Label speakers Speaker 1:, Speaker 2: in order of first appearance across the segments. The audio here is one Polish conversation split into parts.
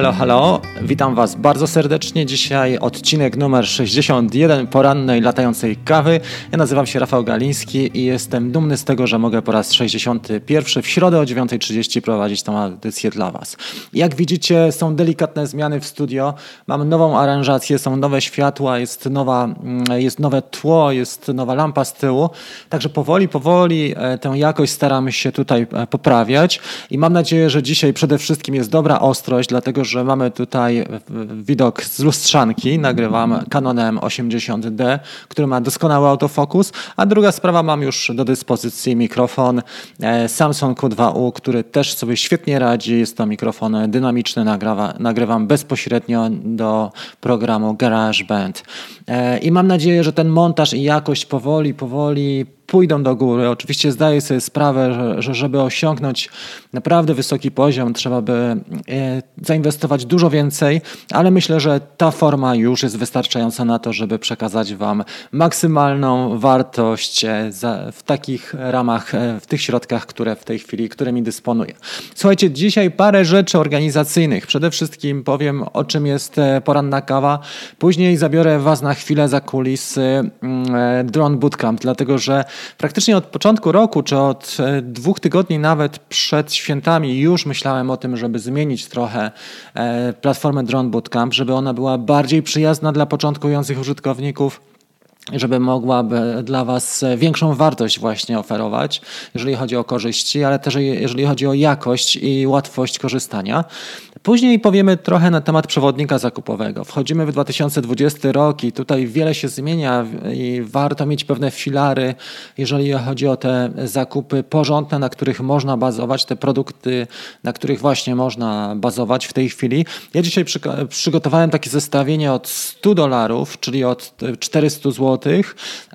Speaker 1: Halo, halo, witam Was bardzo serdecznie. Dzisiaj odcinek numer 61 porannej latającej kawy. Ja nazywam się Rafał Galiński i jestem dumny z tego, że mogę po raz 61 w środę o 9.30 prowadzić tę audycję dla Was. Jak widzicie, są delikatne zmiany w studio. Mam nową aranżację, są nowe światła, jest, nowa, mm, jest nowe tło, jest nowa lampa z tyłu. Także powoli, powoli e, tę jakość staramy się tutaj e, poprawiać i mam nadzieję, że dzisiaj przede wszystkim jest dobra ostrość, dlatego dlatego że mamy tutaj widok z lustrzanki, nagrywam Canonem 80D, który ma doskonały autofokus, a druga sprawa, mam już do dyspozycji mikrofon e, Samsung Q2U, który też sobie świetnie radzi, jest to mikrofon dynamiczny, nagrawa, nagrywam bezpośrednio do programu GarageBand. E, I mam nadzieję, że ten montaż i jakość powoli, powoli pójdą do góry. Oczywiście zdaję sobie sprawę, że, że żeby osiągnąć naprawdę wysoki poziom, trzeba by e, zainwestować dużo więcej, ale myślę, że ta forma już jest wystarczająca na to, żeby przekazać Wam maksymalną wartość e, w takich ramach, w tych środkach, które w tej chwili, którymi dysponuję. Słuchajcie, dzisiaj parę rzeczy organizacyjnych. Przede wszystkim powiem, o czym jest poranna kawa. Później zabiorę Was na chwilę za kulisy mm, Drone Bootcamp, dlatego że praktycznie od początku roku, czy od e, dwóch tygodni nawet przed świętami już myślałem o tym, żeby zmienić trochę e, platformę Drone Bootcamp, żeby ona była bardziej przyjazna dla początkujących użytkowników żeby mogłaby dla Was większą wartość właśnie oferować, jeżeli chodzi o korzyści, ale też jeżeli chodzi o jakość i łatwość korzystania. Później powiemy trochę na temat przewodnika zakupowego. Wchodzimy w 2020 rok i tutaj wiele się zmienia i warto mieć pewne filary, jeżeli chodzi o te zakupy porządne, na których można bazować, te produkty, na których właśnie można bazować w tej chwili. Ja dzisiaj przygotowałem takie zestawienie od 100 dolarów, czyli od 400 zł,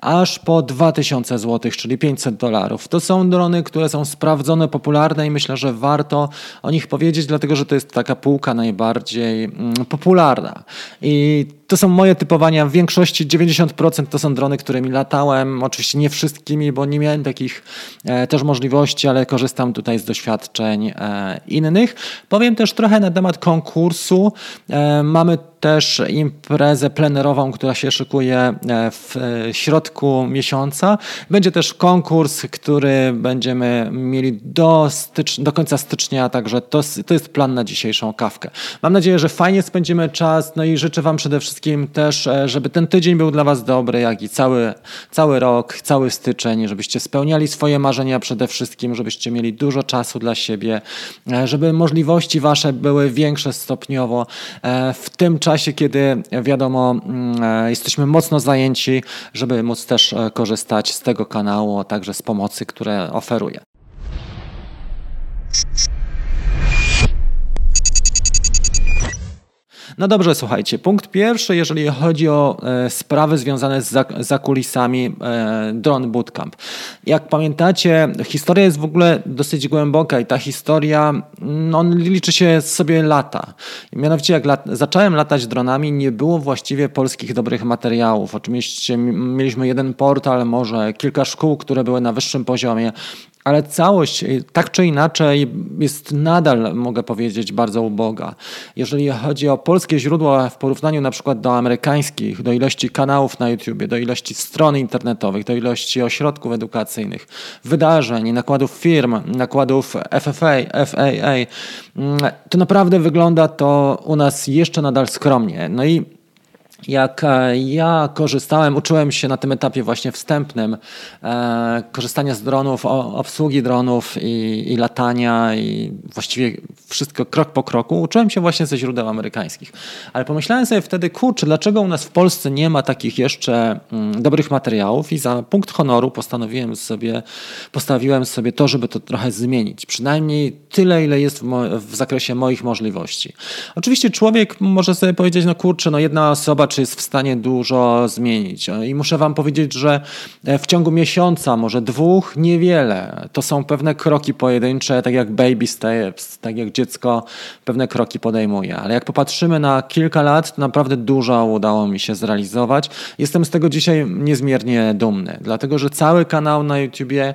Speaker 1: aż po 2000 zł, czyli 500 dolarów. To są drony, które są sprawdzone, popularne i myślę, że warto o nich powiedzieć, dlatego że to jest taka półka najbardziej mm, popularna. I to są moje typowania. W większości 90% to są drony, którymi latałem. Oczywiście nie wszystkimi, bo nie miałem takich e, też możliwości, ale korzystam tutaj z doświadczeń e, innych. Powiem też trochę na temat konkursu. E, mamy też imprezę plenerową, która się szykuje e, w e, środku miesiąca. Będzie też konkurs, który będziemy mieli do, stycz- do końca stycznia, także to, to jest plan na dzisiejszą kawkę. Mam nadzieję, że fajnie spędzimy czas, no i życzę Wam przede wszystkim też, e, żeby ten tydzień był dla Was dobry, jak i cały, cały rok, cały styczeń, żebyście spełniali swoje marzenia przede wszystkim, żebyście mieli dużo czasu dla siebie, żeby możliwości Wasze były większe stopniowo w tym czasie, kiedy wiadomo, mm, e, jesteśmy mocno zajęci, żeby móc też e, korzystać z tego kanału, a także z pomocy, które oferuje. No dobrze, słuchajcie. Punkt pierwszy, jeżeli chodzi o e, sprawy związane z zakulisami e, Drone Bootcamp. Jak pamiętacie, historia jest w ogóle dosyć głęboka i ta historia no, liczy się sobie lata. Mianowicie jak lat zacząłem latać dronami, nie było właściwie polskich dobrych materiałów. Oczywiście mieliśmy jeden portal, może kilka szkół, które były na wyższym poziomie, ale całość y, tak czy inaczej jest nadal, mogę powiedzieć, bardzo uboga. Jeżeli chodzi o polskie źródła w porównaniu na przykład do amerykańskich, do ilości kanałów na YouTube, do ilości stron internetowych, do ilości ośrodków edukacyjnych, wydarzeń, nakładów firm, nakładów FFA, FAA, mm, to naprawdę wygląda to u nas jeszcze nadal skromnie. No i jak e, ja korzystałem, uczyłem się na tym etapie właśnie wstępnym e, korzystania z dronów, o, obsługi dronów i, i, latania i właściwie wszystko krok po kroku. Uczyłem się właśnie ze źródeł amerykańskich. Ale pomyślałem sobie wtedy, kurczę, dlaczego u nas w Polsce nie ma takich jeszcze mm, dobrych materiałów i za punkt honoru postanowiłem sobie, postawiłem sobie to, żeby to trochę zmienić. Przynajmniej tyle, ile jest w, w zakresie moich możliwości. Oczywiście człowiek może sobie powiedzieć, no kurczę, no jedna osoba czy jest w stanie dużo zmienić. I muszę Wam powiedzieć, że e, w ciągu miesiąca, może dwóch, niewiele. To są pewne kroki pojedyncze, tak jak baby steps, tak jak dziecko pewne kroki podejmuje. Ale jak popatrzymy na kilka lat, naprawdę dużo udało mi się zrealizować. Jestem z tego dzisiaj niezmiernie dumny, dlatego że cały kanał na YouTubie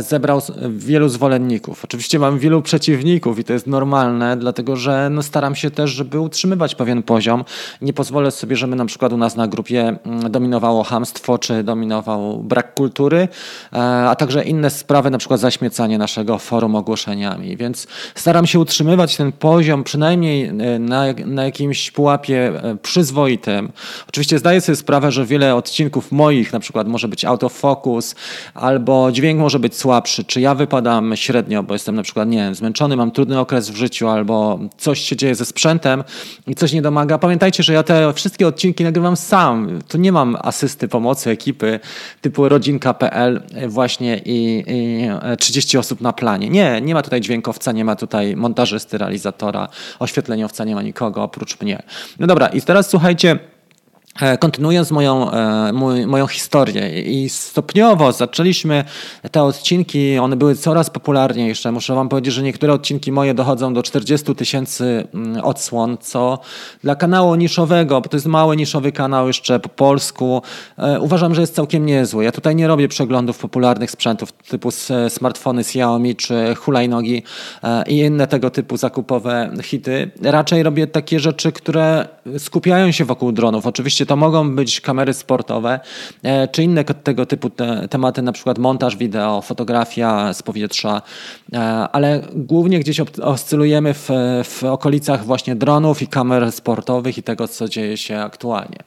Speaker 1: zebrał wielu zwolenników. Oczywiście mam wielu przeciwników i to jest normalne, dlatego że no staram się też, żeby utrzymywać pewien poziom. Nie pozwolę sobie, żeby na przykład u nas na grupie mm, dominowało hamstwo, czy dominował brak kultury, e, a także inne sprawy, na przykład zaśmiecanie naszego forum ogłoszeniami. Więc staram się utrzymywać ten poziom przynajmniej e, na, na jakimś pułapie przyzwoitym. Oczywiście zdaję sobie sprawę, że wiele odcinków moich, na przykład może być autofocus, albo dźwięk może być słabszy, czy ja wypadam średnio, bo jestem na przykład, nie wiem, zmęczony, mam trudny okres w życiu, albo coś się dzieje ze sprzętem i coś nie domaga. Pamiętajcie, że ja te wszystkie odcinki nagrywam sam. Tu nie mam asysty, pomocy ekipy typu rodzinka.pl właśnie i, i 30 osób na planie. Nie, nie ma tutaj dźwiękowca, nie ma tutaj montażysty, realizatora, oświetleniowca, nie ma nikogo oprócz mnie. No dobra, i teraz słuchajcie, E, kontynuując moją, e, moją historię i stopniowo zaczęliśmy te odcinki, one były coraz popularniejsze. Muszę wam powiedzieć, że niektóre odcinki moje dochodzą do 40 tysięcy mm, odsłon, co dla kanału niszowego, bo to jest mały niszowy kanał jeszcze po polsku, e, uważam, że jest całkiem niezły. Ja tutaj nie robię przeglądów popularnych sprzętów typu smartfony Xiaomi czy hulajnogi i inne tego typu zakupowe hity. Raczej robię takie rzeczy, które skupiają się wokół dronów. Oczywiście to mogą być kamery sportowe, e, czy inne tego typu te, tematy, na przykład montaż wideo, fotografia z powietrza, e, ale głównie gdzieś oscylujemy w, w okolicach właśnie dronów i kamer sportowych i tego, co dzieje się aktualnie.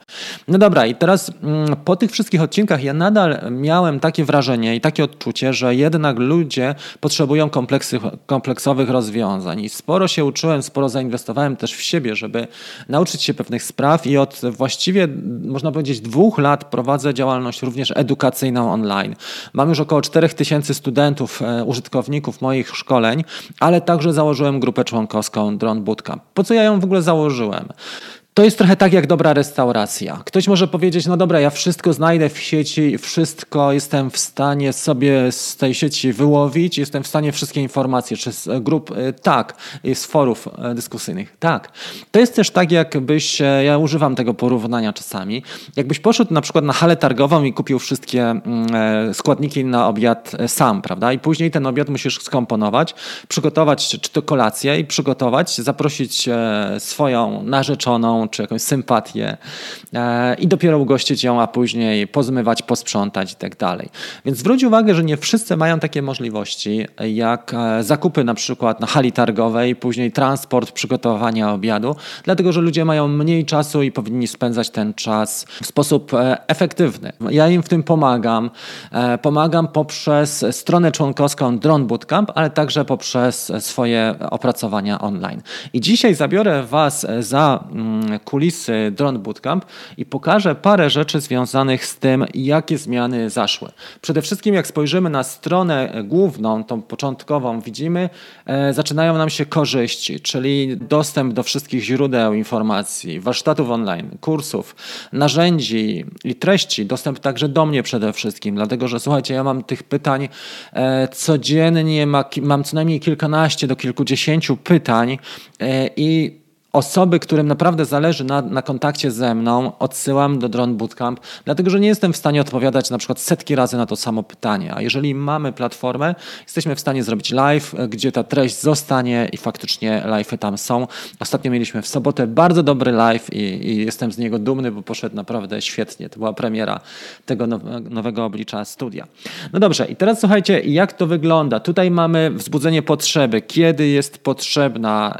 Speaker 1: No dobra, i teraz mm, po tych wszystkich odcinkach ja nadal miałem takie wrażenie i takie odczucie, że jednak ludzie potrzebują kompleksy, kompleksowych rozwiązań i sporo się uczyłem, sporo zainwestowałem też w siebie, żeby nauczyć się pewnych spraw i od właściwie można powiedzieć, dwóch lat prowadzę działalność również edukacyjną online. Mam już około 4000 studentów, e, użytkowników moich szkoleń, ale także założyłem grupę członkowską Drone Bootcamp. Po co ja ją w ogóle założyłem? To jest trochę tak jak dobra restauracja. Ktoś może powiedzieć, no dobra, ja wszystko znajdę w sieci, wszystko jestem w stanie sobie z tej sieci wyłowić, jestem w stanie wszystkie informacje, czy z grup, y, tak, z forów y, dyskusyjnych, tak. To jest też tak, jakbyś, e, ja używam tego porównania czasami, jakbyś poszedł na przykład na halę targową i kupił wszystkie mm, e, składniki na obiad e, sam, prawda? I później ten obiad musisz skomponować, przygotować, czy to kolację i przygotować, zaprosić swoją narzeczoną, czy jakąś sympatię e, i dopiero ugościć ją, a później pozmywać, posprzątać i tak dalej. Więc zwróć uwagę, że nie wszyscy mają takie możliwości, jak e, zakupy na przykład na hali targowej, później transport, przygotowania obiadu, dlatego że ludzie mają mniej czasu i powinni spędzać ten czas w sposób e, efektywny. Ja im w tym pomagam. Pomagam poprzez stronę członkowską Drone Bootcamp, ale także poprzez swoje opracowania online. I dzisiaj zabiorę Was za mm, kulisy Drone Bootcamp i pokażę parę rzeczy związanych z tym, jakie zmiany zaszły. Przede wszystkim, jak spojrzymy na stronę główną, tą początkową, widzimy, e, zaczynają nam się korzyści, czyli dostęp do wszystkich źródeł informacji, warsztatów online, kursów, narzędzi i treści, dostęp także do mnie przede wszystkim, dlatego że słuchajcie, ja mam tych pytań e, codziennie, ma, mam co najmniej kilkanaście do kilkudziesięciu pytań e, i osoby, którym naprawdę zależy na, na kontakcie ze mną, odsyłam do Drone Bootcamp, dlatego że nie jestem w stanie odpowiadać na przykład setki razy na to samo pytanie. A jeżeli mamy platformę, jesteśmy w stanie zrobić live, gdzie ta treść zostanie i faktycznie live'y tam są. Ostatnio mieliśmy w sobotę bardzo dobry live i, i jestem z niego dumny, bo poszedł naprawdę świetnie. To była premiera tego nowego oblicza studia. No dobrze, i teraz słuchajcie, jak to wygląda? Tutaj mamy wzbudzenie potrzeby. Kiedy jest potrzebna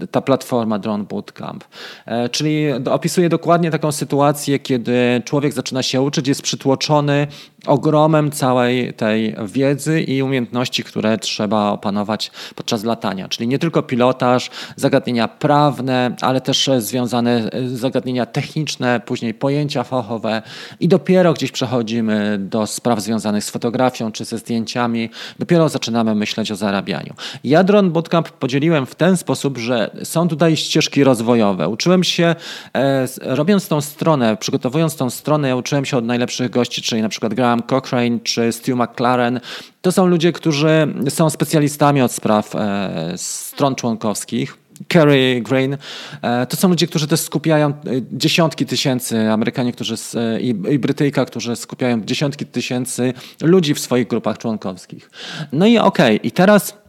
Speaker 1: e, ta platforma Drone Drone Bootcamp. E, czyli opisuje dokładnie taką sytuację, kiedy człowiek zaczyna się uczyć, jest przytłoczony ogromem całej tej wiedzy i umiejętności, które trzeba opanować podczas latania. Czyli nie tylko pilotaż, zagadnienia prawne, ale też związane zagadnienia techniczne, później pojęcia fachowe i dopiero gdzieś przechodzimy do spraw związanych z fotografią czy ze zdjęciami. Dopiero zaczynamy myśleć o zarabianiu. Ja Drone Bootcamp podzieliłem w ten sposób, że są tutaj ścieżki rozwojowe. Uczyłem się, e, robiąc tą stronę, przygotowując tą stronę, ja uczyłem się od najlepszych gości, czyli na przykład gra Graham Cochrane czy Stu McLaren. To są ludzie, którzy są specjalistami od spraw e, stron członkowskich Kerry Grain. To są ludzie, którzy też skupiają dziesiątki tysięcy, Amerykanie którzy, i, i Brytyjka, którzy skupiają dziesiątki tysięcy ludzi w swoich grupach członkowskich. No i okej, okay, i teraz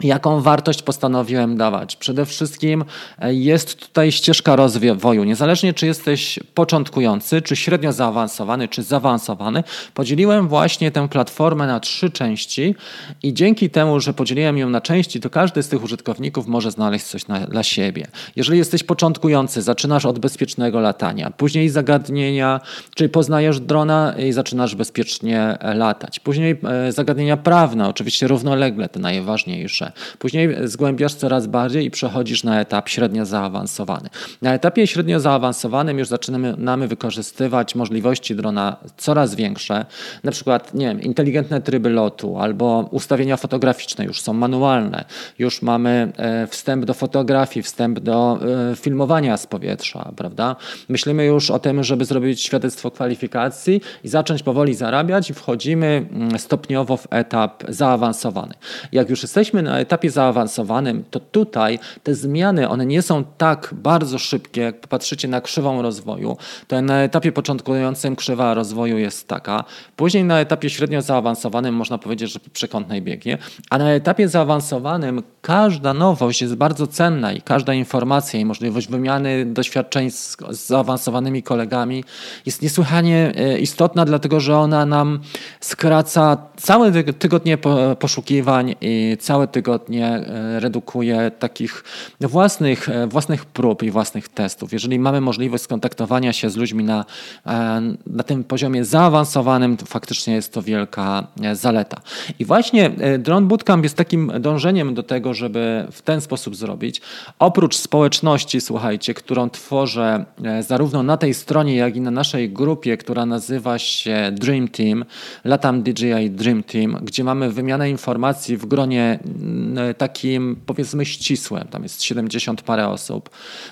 Speaker 1: Jaką wartość postanowiłem dawać? Przede wszystkim e, jest tutaj ścieżka rozwoju. Niezależnie czy jesteś początkujący, czy średnio zaawansowany, czy zaawansowany, podzieliłem właśnie tę platformę na trzy części i dzięki temu, że podzieliłem ją na części, to każdy z tych użytkowników może znaleźć coś na, dla siebie. Jeżeli jesteś początkujący, zaczynasz od bezpiecznego latania, później zagadnienia, czyli poznajesz drona i zaczynasz bezpiecznie e, latać. Później e, zagadnienia prawne, oczywiście równolegle, te najważniejsze Później zgłębiasz coraz bardziej i przechodzisz na etap średnio zaawansowany. Na etapie średnio zaawansowanym już zaczynamy wykorzystywać możliwości drona coraz większe, na przykład nie wiem, inteligentne tryby lotu albo ustawienia fotograficzne już są manualne. Już mamy e, wstęp do fotografii, wstęp do e, filmowania z powietrza, prawda? Myślimy już o tym, żeby zrobić świadectwo kwalifikacji i zacząć powoli zarabiać i wchodzimy mm, stopniowo w etap zaawansowany. Jak już jesteśmy na etapie zaawansowanym, to tutaj te zmiany, one nie są tak bardzo szybkie, jak popatrzycie na krzywą rozwoju, to na etapie początkującym krzywa rozwoju jest taka, później na etapie średnio zaawansowanym można powiedzieć, że przekątnej biegnie, a na etapie zaawansowanym każda nowość jest bardzo cenna i każda informacja i możliwość wymiany doświadczeń z, z zaawansowanymi kolegami jest niesłychanie e, istotna, dlatego że ona nam skraca całe tygodnie poszukiwań i całe tygodnie e, redukuje takich własnych, e, własnych prób i własnych testów. Jeżeli mamy możliwość skontaktowania się z ludźmi na, e, na tym poziomie zaawansowanym, to faktycznie jest to wielka zaleta. I właśnie Drone Bootcamp jest takim dążeniem do tego, żeby w ten sposób zrobić. Oprócz społeczności, słuchajcie, którą tworzę zarówno na tej stronie, jak i na naszej grupie, która nazywa się Dream Team, Latam DJI Dream Team, gdzie mamy wymianę informacji w gronie takim powiedzmy ścisłym, tam jest 70 parę osób.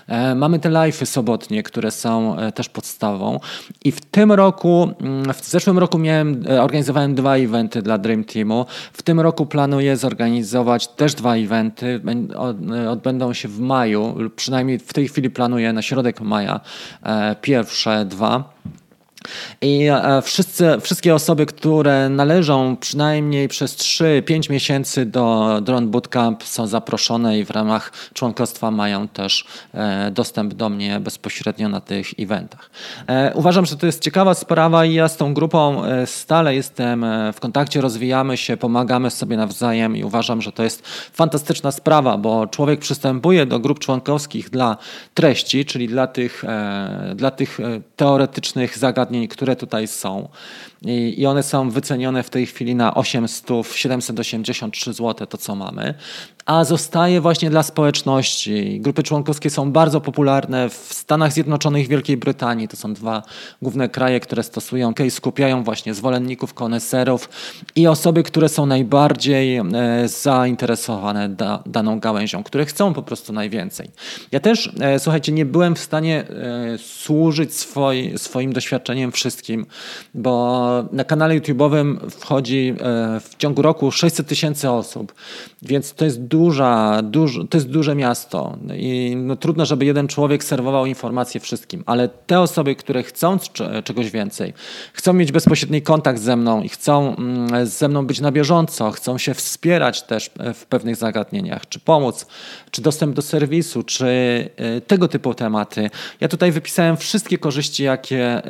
Speaker 1: E, mamy te live'y sobotnie, które są e, też podstawą i w tym roku, mm, w zeszłym roku miałem, organizowałem dwa eventy dla Dream Teamu. W tym roku planuję zorganizować też dwa eventy. Odbędą się w maju, przynajmniej w tej chwili planuję na środek maja pierwsze dwa. I e, wszyscy, wszystkie osoby, które należą przynajmniej przez 3-5 miesięcy do Drone Bootcamp są zaproszone i w ramach członkostwa mają też e, dostęp do mnie bezpośrednio na tych eventach. E, uważam, że to jest ciekawa sprawa i ja z tą grupą stale jestem w kontakcie, rozwijamy się, pomagamy sobie nawzajem i uważam, że to jest fantastyczna sprawa, bo człowiek przystępuje do grup członkowskich dla treści, czyli dla tych, dla tych teoretycznych zagadnień, które tutaj są. I, I, one są wycenione w tej chwili na 800, 783 zł, to co mamy. A zostaje właśnie dla społeczności. Grupy członkowskie są bardzo popularne w Stanach Zjednoczonych i Wielkiej Brytanii. To są dwa główne kraje, które stosują i skupiają właśnie zwolenników, koneserów i osoby, które są najbardziej e, zainteresowane da, daną gałęzią, które chcą po prostu najwięcej. Ja też, e, słuchajcie, nie byłem w stanie e, służyć swoi, swoim doświadczeniem wszystkim, bo na kanale YouTube'owym wchodzi w ciągu roku 600 tysięcy osób, więc to jest duża, duż, to jest duże miasto i no, trudno, żeby jeden człowiek serwował informacje wszystkim, ale te osoby, które chcą czegoś więcej, chcą mieć bezpośredni kontakt ze mną i chcą mm, ze mną być na bieżąco, chcą się wspierać też e, w pewnych zagadnieniach, czy pomóc, czy dostęp do serwisu, czy e, tego typu tematy. Ja tutaj wypisałem wszystkie korzyści, jakie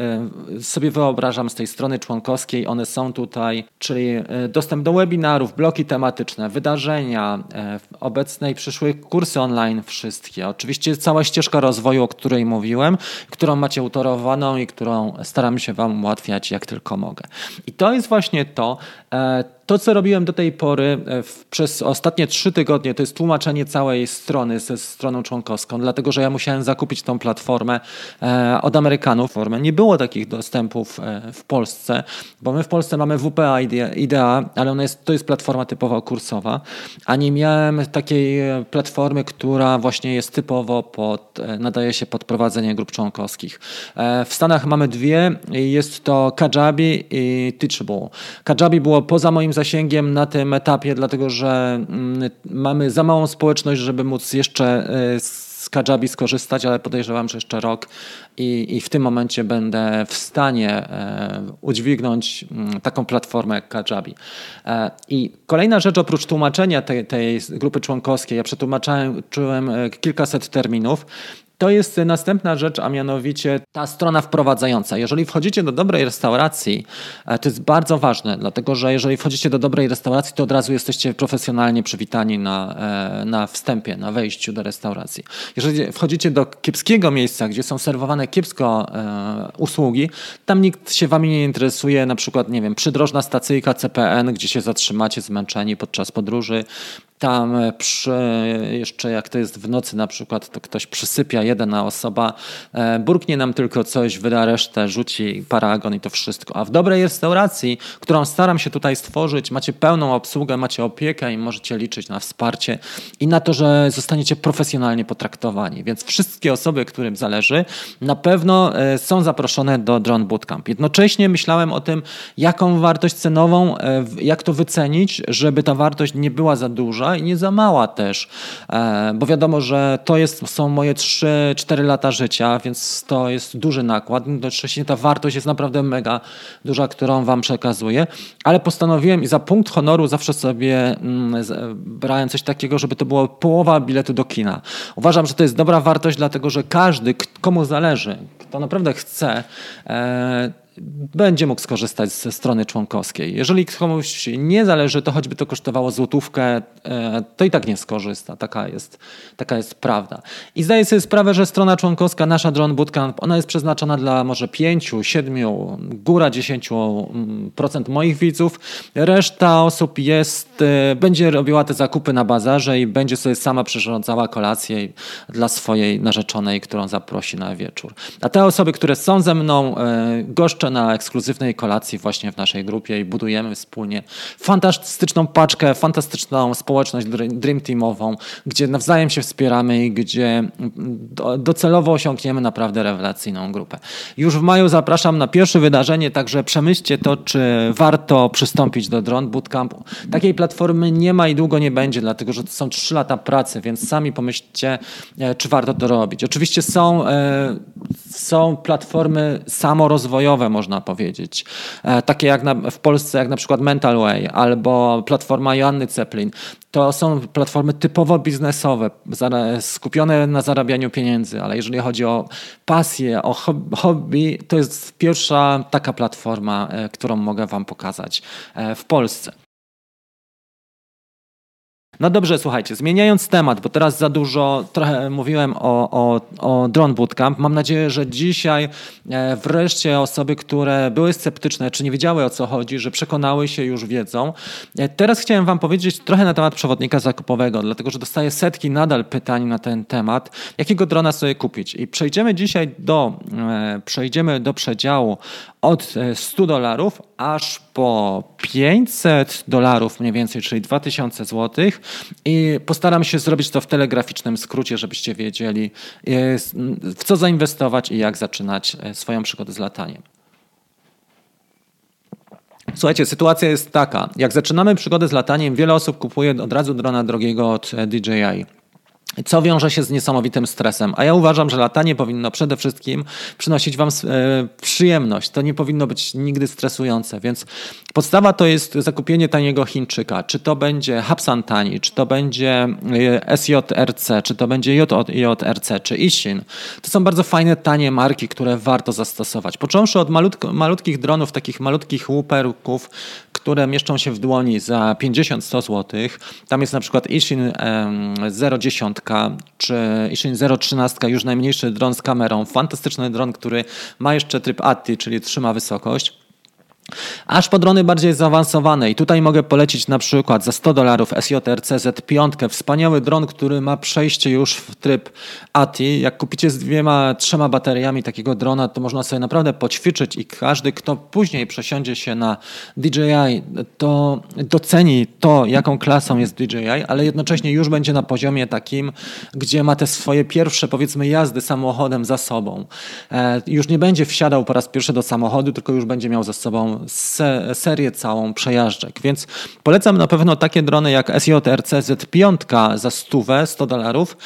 Speaker 1: sobie wyobrażam z tej strony członkowskiej. One są tutaj, czyli e, dostęp do webinarów, bloki tematyczne, wydarzenia, e, obecne i przyszłe kursy online wszystkie. Oczywiście cała ścieżka rozwoju, o której mówiłem, którą macie utorowaną i którą staram się Wam ułatwiać jak tylko mogę. I to jest właśnie to, e, to, co robiłem do tej pory e, w, przez ostatnie trzy tygodnie, to jest tłumaczenie całej strony ze stroną członkowską, dlatego że ja musiałem zakupić tą platformę e, od Amerykanów. Nie było takich dostępów e, w Polsce, bo my w Polsce mamy WPA IDEA, ale ona jest, to jest platforma typowo kursowa, a nie miałem takiej e, platformy, która właśnie jest typowo pod, e, nadaje się pod prowadzenie grup członkowskich. E, w Stanach mamy dwie, jest to Kajabi i Teachable. Kajabi było poza moim zasięgiem na tym etapie, dlatego że mm, mamy za małą społeczność, żeby móc jeszcze z Kajabi skorzystać, ale podejrzewam, że jeszcze rok i, i w tym momencie będę w stanie e, udźwignąć mm, taką platformę jak Kajabi. E, I kolejna rzecz oprócz tłumaczenia tej, tej grupy członkowskiej, ja przetłumaczyłem kilkaset terminów, to jest następna rzecz, a mianowicie ta strona wprowadzająca. Jeżeli wchodzicie do dobrej restauracji, e, to jest bardzo ważne, dlatego że jeżeli wchodzicie do dobrej restauracji, to od razu jesteście profesjonalnie przywitani na, e, na wstępie, na wejściu do restauracji. Jeżeli wchodzicie do kiepskiego miejsca, gdzie są serwowane kiepsko e, usługi, tam nikt się wami nie interesuje, na przykład, nie wiem, przydrożna stacyjka CPN, gdzie się zatrzymacie zmęczeni podczas podróży, tam e, przy, jeszcze jak to jest w nocy na przykład, to ktoś przysypia jedna osoba, e, burknie nam tylko coś, wyda resztę, rzuci paragon i to wszystko. A w dobrej restauracji, którą staram się tutaj stworzyć, macie pełną obsługę, macie opiekę i możecie liczyć na wsparcie i na to, że zostaniecie profesjonalnie potraktowani. Więc wszystkie osoby, którym zależy, na pewno e, są zaproszone do Drone Bootcamp. Jednocześnie myślałem o tym, jaką wartość cenową, jak to wycenić, żeby ta wartość nie była za duża, i nie za mała też, e, bo wiadomo, że to jest, są moje 3-4 lata życia, więc to jest duży nakład. Jednocześnie ta wartość jest naprawdę mega duża, którą wam przekazuję, ale postanowiłem i za punkt honoru zawsze sobie mm, brałem coś takiego, żeby to było połowa biletu do kina. Uważam, że to jest dobra wartość, dlatego że każdy, komu zależy, kto naprawdę chce, e, będzie mógł skorzystać ze strony członkowskiej. Jeżeli komuś nie zależy, to choćby to kosztowało złotówkę, e, to i tak nie skorzysta. Taka jest, taka jest prawda. I zdaję sobie sprawę, że strona członkowska, nasza Drone Bootcamp, ona jest przeznaczona dla może 5, 7, góra 10% moich widzów. Reszta osób jest, e, będzie robiła te zakupy na bazarze i będzie sobie sama przyrządzała kolację dla swojej narzeczonej, którą zaprosi na wieczór. A te osoby, które są ze mną, e, goszczą na ekskluzywnej kolacji właśnie w naszej grupie i budujemy wspólnie fantastyczną paczkę, fantastyczną społeczność Dream Teamową, gdzie nawzajem się wspieramy i gdzie docelowo osiągniemy naprawdę rewelacyjną grupę. Już w maju zapraszam na pierwsze wydarzenie, także przemyślcie to, czy warto przystąpić do Drone Bootcampu. Takiej platformy nie ma i długo nie będzie, dlatego że to są trzy lata pracy, więc sami pomyślcie, e, czy warto to robić. Oczywiście są, e, są platformy samorozwojowe, można powiedzieć. E, takie jak na, w Polsce, jak na przykład Mental Way albo platforma Joanny Zeppelin. To są platformy typowo biznesowe, skupione na zarabianiu pieniędzy, ale jeżeli chodzi o pasję, o hobby, to jest pierwsza taka platforma, e, którą mogę Wam pokazać e, w Polsce. No dobrze, słuchajcie, zmieniając temat, bo teraz za dużo trochę mówiłem o, o, o Drone Bootcamp. Mam nadzieję, że dzisiaj e, wreszcie osoby, które były sceptyczne, czy nie wiedziały o co chodzi, że przekonały się, już wiedzą. E, teraz chciałem Wam powiedzieć trochę na temat przewodnika zakupowego, dlatego że dostaję setki nadal pytań na ten temat, jakiego drona sobie kupić. I przejdziemy dzisiaj do, e, przejdziemy do przedziału od 100 dolarów aż po 500 dolarów mniej więcej, czyli 2000 zł i postaram się zrobić to w telegraficznym skrócie, żebyście wiedzieli w co zainwestować i jak zaczynać e, swoją przygodę z lataniem. Słuchajcie, sytuacja jest taka. Jak zaczynamy przygodę z lataniem, wiele osób kupuje od razu drona drogiego od e, DJI co wiąże się z niesamowitym stresem. A ja uważam, że latanie powinno przede wszystkim przynosić Wam e, przyjemność. To nie powinno być nigdy stresujące, więc podstawa to jest zakupienie taniego Chińczyka. Czy to będzie Hapsan Tani, czy to będzie e, SJRC, czy to będzie JRC, czy Ishin. To są bardzo fajne, tanie marki, które warto zastosować. Począwszy od malutko, malutkich dronów, takich malutkich łuperków, które mieszczą się w dłoni za 50-100 zł. Tam jest na przykład Ishin 010 czy Ishin 013, już najmniejszy dron z kamerą. Fantastyczny dron, który ma jeszcze tryb ATI, czyli trzyma wysokość. Aż po drony bardziej zaawansowane i tutaj mogę polecić na przykład za 100 dolarów SJRC Z5, wspaniały dron, który ma przejście już w tryb ATI. Jak kupicie z dwiema, trzema bateriami takiego drona, to można sobie naprawdę poćwiczyć i każdy, kto później przesiądzie się na DJI, to doceni to, jaką klasą jest DJI, ale jednocześnie już będzie na poziomie takim, gdzie ma te swoje pierwsze, powiedzmy, jazdy samochodem za sobą. E, już nie będzie wsiadał po raz pierwszy do samochodu, tylko już będzie miał za sobą se serię całą przejażdżek. Więc polecam na pewno takie drony jak SJRC Z5 za 100, 100 dolarów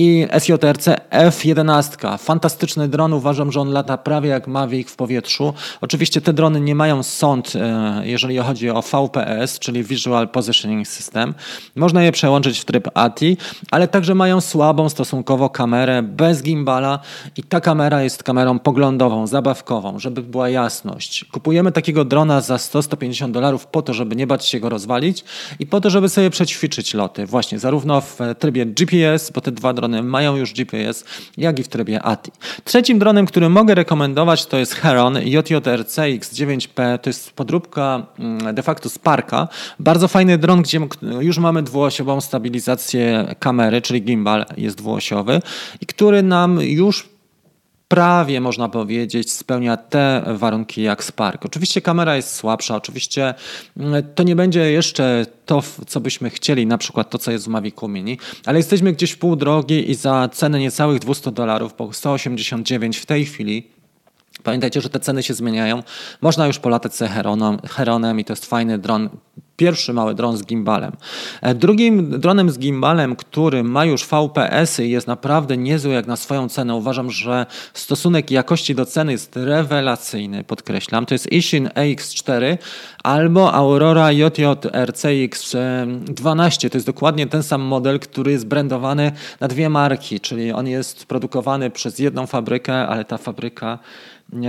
Speaker 1: i SJRC F11. Fantastyczny dron, uważam, że on lata prawie jak Mavic w powietrzu. Oczywiście te drony nie mają sąd, e, jeżeli chodzi o VPS, czyli Visual Positioning System. Można je przełączyć w tryb ATI, ale także mają słabą stosunkowo kamerę bez gimbala i ta kamera jest kamerą poglądową, zabawkową, żeby była jasność. Kupujemy takiego drona za 100-150 dolarów po to, żeby nie bać się go rozwalić i po to, żeby sobie przećwiczyć loty. Właśnie, zarówno w trybie GPS, bo te dwa drony mają już GPS, jak i w trybie ATI. Trzecim dronem, który mogę rekomendować to jest Heron JJRC X9P. To jest podróbka mm, de facto Sparka. Bardzo fajny dron, gdzie już mamy dwuosiową stabilizację kamery, czyli gimbal jest dwuosiowy i który nam już prawie można powiedzieć spełnia te warunki jak Spark. Oczywiście kamera jest słabsza, oczywiście mm, to nie będzie jeszcze to, co byśmy chcieli, na przykład to, co jest w Mavicu Mini, ale jesteśmy gdzieś w pół drogi i za cenę niecałych 200 dolarów, po 189 w tej chwili, Pamiętajcie, że te ceny się zmieniają. Można już polatać z Heronem, Heronem i to jest fajny dron pierwszy mały dron z gimbalem. E, drugim dronem z gimbalem, który ma już VPS-y i jest naprawdę niezły jak na swoją cenę, uważam, że stosunek jakości do ceny jest rewelacyjny, podkreślam. To jest Ishin AX4 albo Aurora JJRCX 12. To jest dokładnie ten sam model, który jest brandowany na dwie marki, czyli on jest produkowany przez jedną fabrykę, ale ta fabryka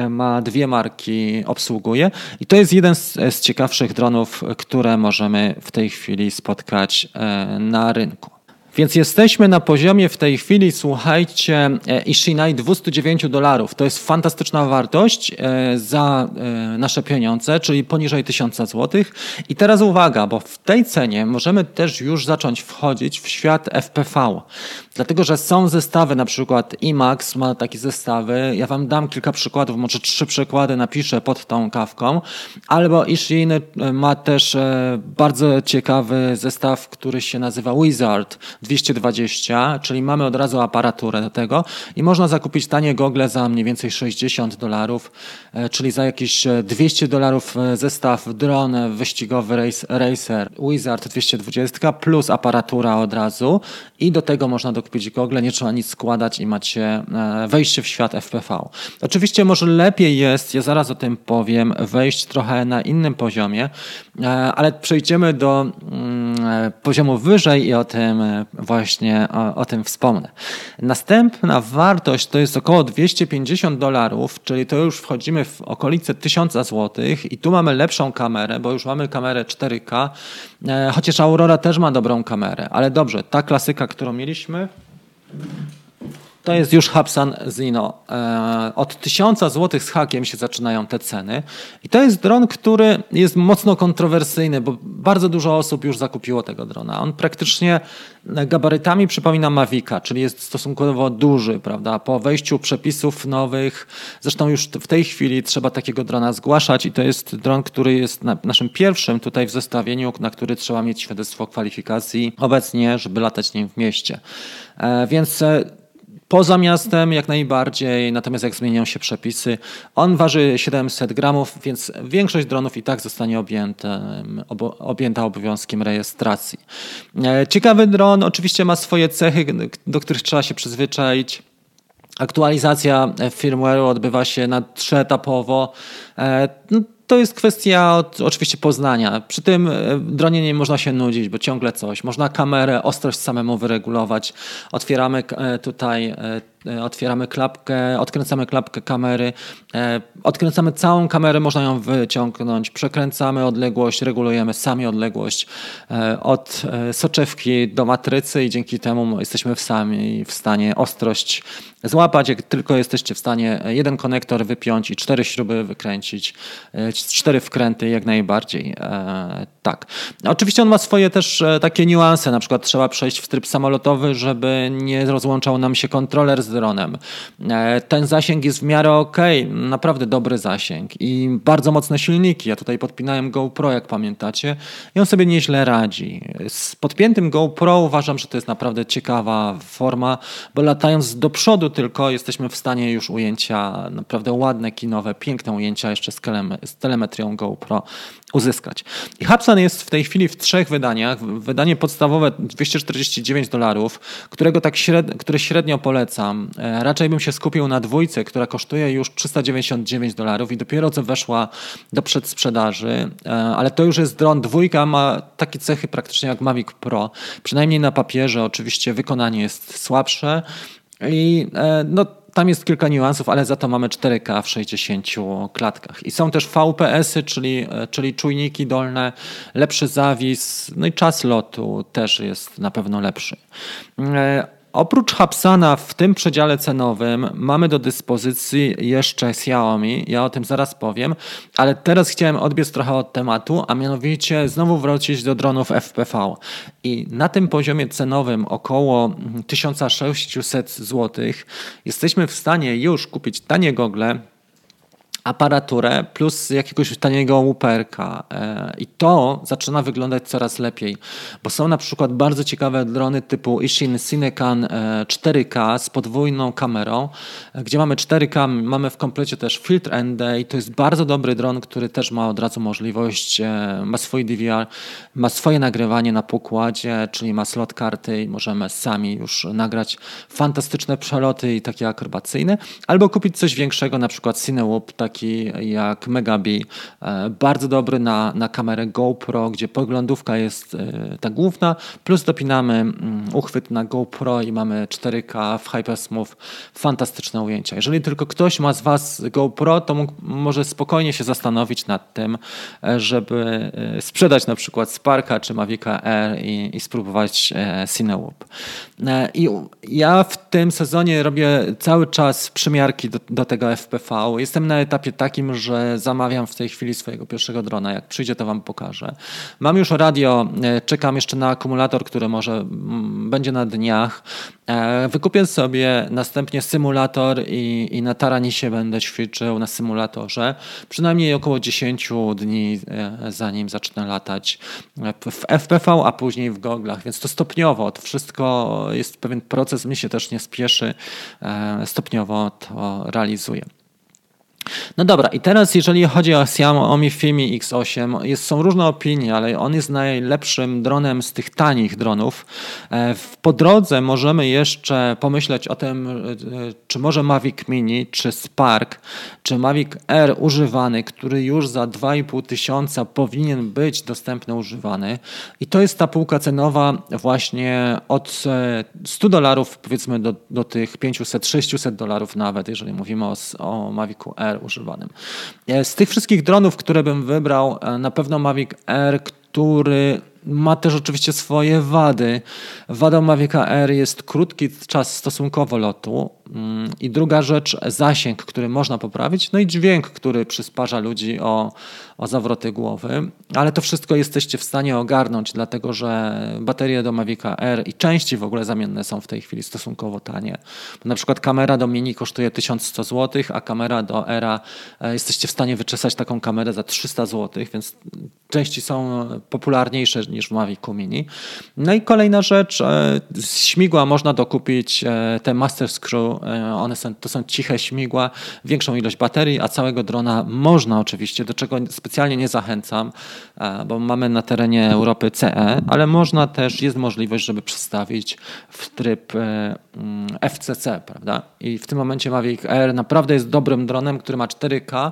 Speaker 1: ma dwie marki, obsługuje i to jest jeden z, z ciekawszych dronów, które możemy w tej chwili spotkać e, na rynku. Więc jesteśmy na poziomie w tej chwili, słuchajcie, e, Ishinai 209 dolarów. To jest fantastyczna wartość e, za e, nasze pieniądze, czyli poniżej 1000 zł. I teraz uwaga, bo w tej cenie możemy też już zacząć wchodzić w świat FPV. Dlatego, że są zestawy, na przykład IMAX ma takie zestawy. Ja wam dam kilka przykładów, może trzy przykłady napiszę pod tą kawką. Albo Ishin ma też bardzo ciekawy zestaw, który się nazywa Wizard 220, czyli mamy od razu aparaturę do tego i można zakupić tanie gogle za mniej więcej 60 dolarów, e, czyli za jakieś 200 e, dolarów e, zestaw dron wyścigowy Racer Wizard 220 plus aparatura od razu i do tego można dokupić gogle, nie trzeba nic składać i macie wejście w świat FPV. Oczywiście może lepiej jest, ja zaraz o tym powiem, wejść trochę na innym poziomie, ale przejdziemy do mm, poziomu wyżej i o tym właśnie o, o, tym wspomnę. Następna wartość to jest około 250 dolarów, czyli to już wchodzimy w okolice 1000 zł i tu mamy lepszą kamerę, bo już mamy kamerę 4K, e, chociaż Aurora też ma dobrą kamerę, ale dobrze, ta klasyka, którą mieliśmy to jest już Hapsan Zino. E, od 1000 zł z hakiem się zaczynają te ceny. I to jest dron, który jest mocno kontrowersyjny, bo bardzo dużo osób już zakupiło tego drona. On praktycznie gabarytami przypomina Mavica, czyli jest stosunkowo duży, prawda? Po wejściu przepisów nowych, zresztą już w tej chwili trzeba takiego drona zgłaszać i to jest dron, który jest naszym pierwszym tutaj w zestawieniu, na który trzeba mieć świadectwo kwalifikacji obecnie, żeby latać nim w mieście. E, więc e, Poza miastem jak najbardziej, natomiast jak zmienią się przepisy, on waży 700 gramów, więc większość dronów i tak zostanie objęta, objęta obowiązkiem rejestracji. E, ciekawy dron oczywiście ma swoje cechy, do których trzeba się przyzwyczaić. Aktualizacja firmware'u odbywa się na trzyetapowo. E, no, to jest kwestia oczywiście poznania. Przy tym e, dronie nie można się nudzić, bo ciągle coś. Można kamerę, ostrość samemu wyregulować. Otwieramy e, tutaj E, otwieramy klapkę, odkręcamy klapkę kamery, e, odkręcamy całą kamerę, można ją wyciągnąć, przekręcamy odległość, regulujemy sami odległość e, od soczewki do matrycy i dzięki temu jesteśmy sami w stanie ostrość złapać, jak tylko jesteście w stanie jeden konektor wypiąć i cztery śruby wykręcić, cztery wkręty jak najbardziej. Tak. Oczywiście on ma swoje też takie niuanse, na przykład trzeba przejść w tryb samolotowy, żeby nie rozłączał nam się kontroler z dronem. E, ten zasięg jest w miarę ok, naprawdę dobry zasięg i bardzo mocne silniki. Ja tutaj podpinałem GoPro, jak pamiętacie, i on sobie nieźle radzi. Z podpiętym GoPro uważam, że to jest naprawdę ciekawa forma, bo latając do przodu tylko jesteśmy w stanie już ujęcia, naprawdę ładne, kinowe, piękne ujęcia jeszcze z telemetrią GoPro uzyskać. I Hubsan jest w tej chwili w trzech wydaniach. Wydanie podstawowe 249 dolarów, którego tak średnio, które średnio polecam. E, raczej bym się skupił na dwójce, która kosztuje już 399 dolarów i dopiero co weszła do przedsprzedaży, e, ale to już jest dron dwójka, ma takie cechy praktycznie jak Mavic Pro. Przynajmniej na papierze oczywiście wykonanie jest słabsze i e, no tam jest kilka niuansów, ale za to mamy 4K w 60 klatkach. I są też VPS-y, czyli, czyli czujniki dolne, lepszy zawis, no i czas lotu też jest na pewno lepszy. Oprócz Hapsana w tym przedziale cenowym mamy do dyspozycji jeszcze Xiaomi, ja o tym zaraz powiem, ale teraz chciałem odbiec trochę od tematu, a mianowicie znowu wrócić do dronów FPV. I na tym poziomie cenowym około 1600 zł jesteśmy w stanie już kupić tanie gogle, aparaturę plus jakiegoś taniego łuperka. E, I to zaczyna wyglądać coraz lepiej, bo są na przykład bardzo ciekawe drony typu Ishin Cinecan 4K e, z podwójną kamerą, e, gdzie mamy 4K, mamy w komplecie też filtr ND i to jest bardzo dobry dron, który też ma od razu możliwość, ma swój DVR, ma swoje nagrywanie na pokładzie, czyli ma slot karty i możemy sami już nagrać fantastyczne przeloty i takie akrobacyjne, albo kupić coś większego, na przykład Cinewoop, tak taki jak Megabi, e, bardzo dobry na, na kamerę GoPro, gdzie poglądówka jest e, ta główna, plus dopinamy mm, uchwyt na GoPro i mamy 4K w Hypersmooth, fantastyczne ujęcia. Jeżeli tylko ktoś ma z Was GoPro, to mógł, może spokojnie się zastanowić nad tym, e, żeby sprzedać na przykład Sparka czy Mavica Air i, i spróbować Cinewoop. I ja w tym sezonie robię cały czas przymiarki do, do tego FPV. Jestem na etapie etapie takim, że zamawiam w tej chwili swojego pierwszego drona. Jak przyjdzie, to Wam pokażę. Mam już radio, e, czekam jeszcze na akumulator, który może mm, będzie na dniach. E, wykupię sobie następnie symulator i, i na Taranisie będę ćwiczył na symulatorze. Przynajmniej około 10 dni, e, zanim zacznę latać w FPV, a później w goglach. Więc to stopniowo, to wszystko jest pewien proces, mi się też nie spieszy. Stopniowo to realizuję. No dobra, i teraz jeżeli chodzi o Xiaomi Fimi X8, jest, są różne opinie, ale on jest najlepszym dronem z tych tanich dronów. E, po drodze możemy jeszcze pomyśleć o tym, e, czy może Mavic Mini, czy Spark, czy Mavic Air używany, który już za 2,5 tysiąca powinien być dostępny używany. I to jest ta półka cenowa właśnie od 100 e, dolarów powiedzmy do, do tych 500-600 dolarów nawet, jeżeli mówimy o, o Mavicu używanym. E, z tych wszystkich dronów, które bym wybrał, e, na pewno Mavic Air, który ma też oczywiście swoje wady. Wadą Mavica Air jest krótki czas stosunkowo lotu i druga rzecz zasięg, który można poprawić, no i dźwięk, który przysparza ludzi o, o zawroty głowy, ale to wszystko jesteście w stanie ogarnąć, dlatego że baterie do Mavica Air i części w ogóle zamienne są w tej chwili stosunkowo tanie. Na przykład kamera do Mini kosztuje 1100 zł, a kamera do Era e, jesteście w stanie wyczesać taką kamerę za 300 zł, więc części są popularniejsze niż w Mavicu Mini. No i kolejna rzecz, e, z śmigła można dokupić e, te Master Screw, one są, to są ciche śmigła, większą ilość baterii, a całego drona można oczywiście, do czego specjalnie nie zachęcam, e, bo mamy na terenie Europy CE, ale można też, jest możliwość, żeby przestawić w tryb e, mm, FCC, prawda? I w tym momencie Mavic Air naprawdę jest dobrym dronem, który ma 4K,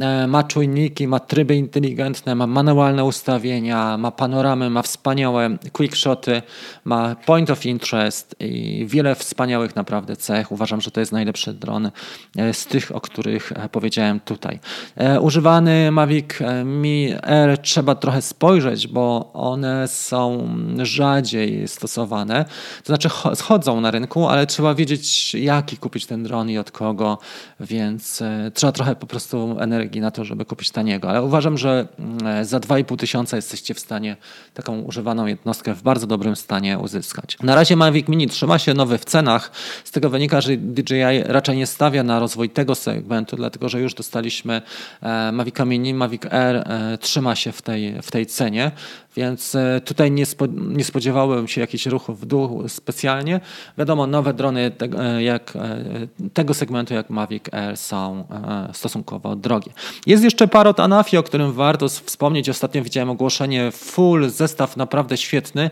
Speaker 1: e, ma czujniki, ma tryby inteligentne, ma manualne ustawienia, ma panoramy, ma wspaniałe quickshoty, ma point of interest i wiele wspaniałych naprawdę cech. Uważam, że to jest najlepszy dron z tych, o których powiedziałem tutaj. Używany Mavic E, Mi R trzeba trochę spojrzeć, bo one są rzadziej stosowane. To znaczy schodzą na rynku, ale trzeba wiedzieć jaki kupić ten dron i od kogo, więc e, trzeba trochę po prostu energii na to, żeby kupić taniego. Ale uważam, że mm, za 2,5 tysiąca jesteście w stanie taką używaną jednostkę w bardzo dobrym stanie uzyskać. Na razie Mavic Mini trzyma się nowy w cenach. Z tego wynika, że DJI raczej nie stawia na rozwój tego segmentu, dlatego że już dostaliśmy e, Mavic Mini, Mavic Air e, trzyma się w tej, w tej cenie, więc e, tutaj nie, spo, nie spodziewałem się jakichś ruchów w dół specjalnie. Wiadomo, nowe drony te, jak, tego segmentu jak Mavic Air są stosunkowo drogie. Jest jeszcze Parrot Anafi, o którym warto wspomnieć. Ostatnio widziałem ogłoszenie full zestaw naprawdę świetny,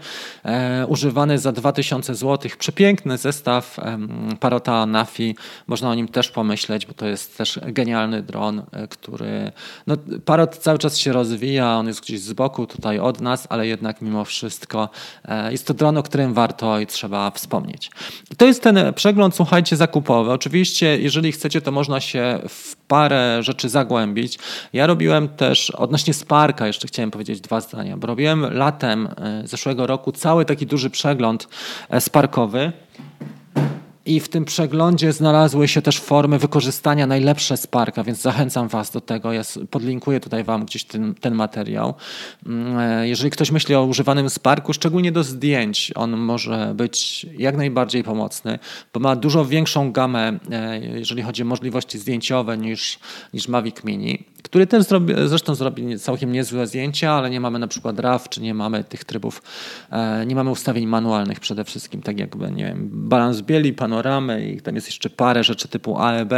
Speaker 1: używany za 2000 zł. Przepiękny zestaw Parota Anafi. Można o nim też pomyśleć, bo to jest też genialny dron, który no, Parrot cały czas się rozwija, on jest gdzieś z boku tutaj od nas, ale jednak mimo wszystko e, jest to dron, o którym warto i trzeba wspomnieć. I to jest ten przegląd, słuchajcie, zakupowy. Oczywiście, jeżeli chcecie, to można się w parę rzeczy zagłębić. Ja robiłem też, odnośnie Sparka jeszcze chciałem powiedzieć dwa zdania, bo robiłem latem e, zeszłego roku cały taki duży przegląd e, Sparkowy. I w tym przeglądzie znalazły się też formy wykorzystania najlepsze Sparka, więc zachęcam Was do tego. Ja podlinkuję tutaj Wam gdzieś ten, ten materiał. Mm, e, jeżeli ktoś myśli o używanym Sparku, szczególnie do zdjęć, on może być jak najbardziej pomocny, bo ma dużo większą gamę, e, jeżeli chodzi o możliwości zdjęciowe niż, niż Mavic Mini który też zrobi, zresztą zrobi całkiem niezłe zdjęcia, ale nie mamy na przykład RAW, czy nie mamy tych trybów, e, nie mamy ustawień manualnych przede wszystkim, tak jakby, nie wiem, balans bieli, panoramy i tam jest jeszcze parę rzeczy typu AEB.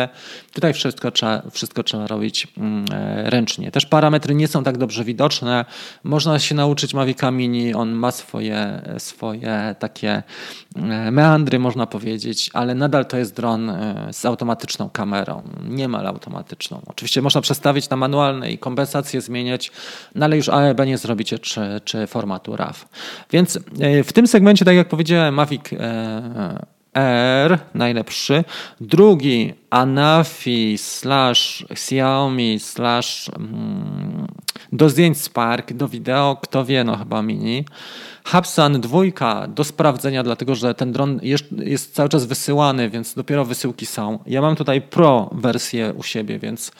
Speaker 1: Tutaj wszystko trzeba, wszystko trzeba robić mm, e, ręcznie. Też parametry nie są tak dobrze widoczne. Można się nauczyć Mavica Mini, on ma swoje, swoje takie e, meandry, można powiedzieć, ale nadal to jest dron z automatyczną kamerą, niemal automatyczną. Oczywiście można przestawić na manualne i kompensacje zmieniać, no ale już AEB nie zrobicie, czy, czy formatu RAW. Więc e, w tym segmencie, tak jak powiedziałem, Mavic e, R najlepszy, drugi Anafi slash Xiaomi slash mm, do zdjęć Spark, do wideo, kto wie, no chyba mini. Hubsan dwójka do sprawdzenia, dlatego że ten dron jest, jest, cały czas wysyłany, więc dopiero wysyłki są. Ja mam tutaj Pro wersję u siebie, więc